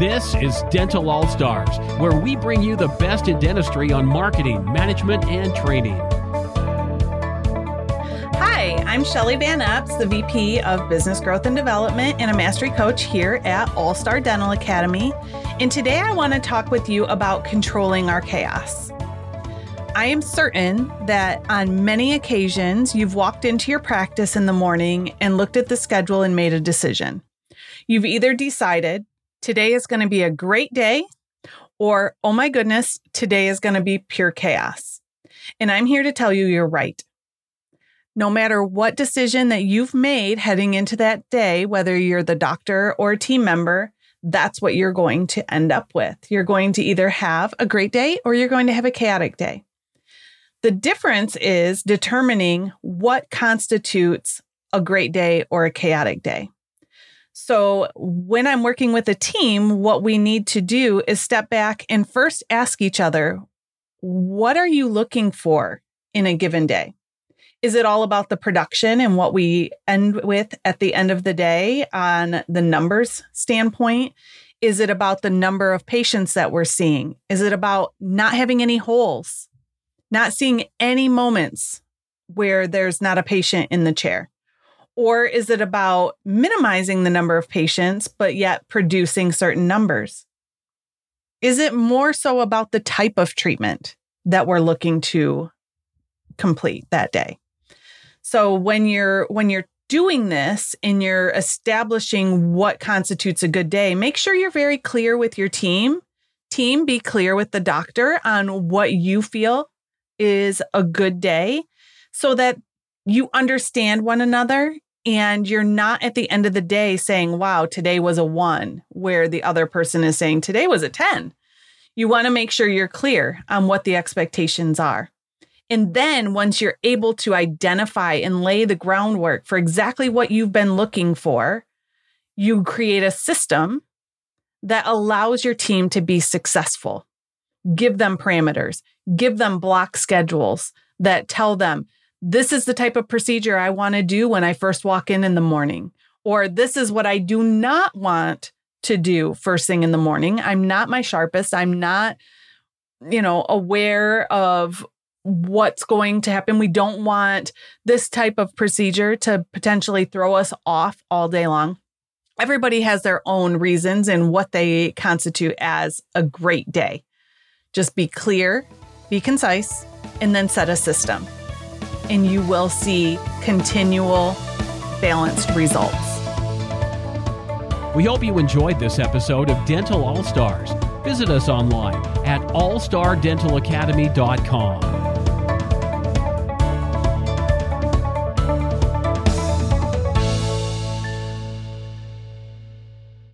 This is Dental All Stars, where we bring you the best in dentistry on marketing, management, and training. Hi, I'm Shelly Van Epps, the VP of Business Growth and Development and a Mastery Coach here at All Star Dental Academy. And today I want to talk with you about controlling our chaos. I am certain that on many occasions you've walked into your practice in the morning and looked at the schedule and made a decision. You've either decided today is going to be a great day, or oh my goodness, today is going to be pure chaos. And I'm here to tell you you're right. No matter what decision that you've made heading into that day, whether you're the doctor or a team member, that's what you're going to end up with. You're going to either have a great day or you're going to have a chaotic day. The difference is determining what constitutes a great day or a chaotic day. So, when I'm working with a team, what we need to do is step back and first ask each other, what are you looking for in a given day? Is it all about the production and what we end with at the end of the day on the numbers standpoint? Is it about the number of patients that we're seeing? Is it about not having any holes, not seeing any moments where there's not a patient in the chair? Or is it about minimizing the number of patients, but yet producing certain numbers? Is it more so about the type of treatment that we're looking to complete that day? So when you're when you're doing this and you're establishing what constitutes a good day, make sure you're very clear with your team. Team, be clear with the doctor on what you feel is a good day so that you understand one another and you're not at the end of the day saying, wow, today was a one, where the other person is saying, today was a 10. You want to make sure you're clear on what the expectations are. And then once you're able to identify and lay the groundwork for exactly what you've been looking for, you create a system that allows your team to be successful. Give them parameters, give them block schedules that tell them this is the type of procedure I want to do when I first walk in in the morning, or this is what I do not want to do first thing in the morning. I'm not my sharpest. I'm not, you know, aware of what's going to happen. We don't want this type of procedure to potentially throw us off all day long. Everybody has their own reasons and what they constitute as a great day. Just be clear, be concise, and then set a system and you will see continual balanced results. We hope you enjoyed this episode of Dental All Stars. Visit us online at allstardentalacademy.com.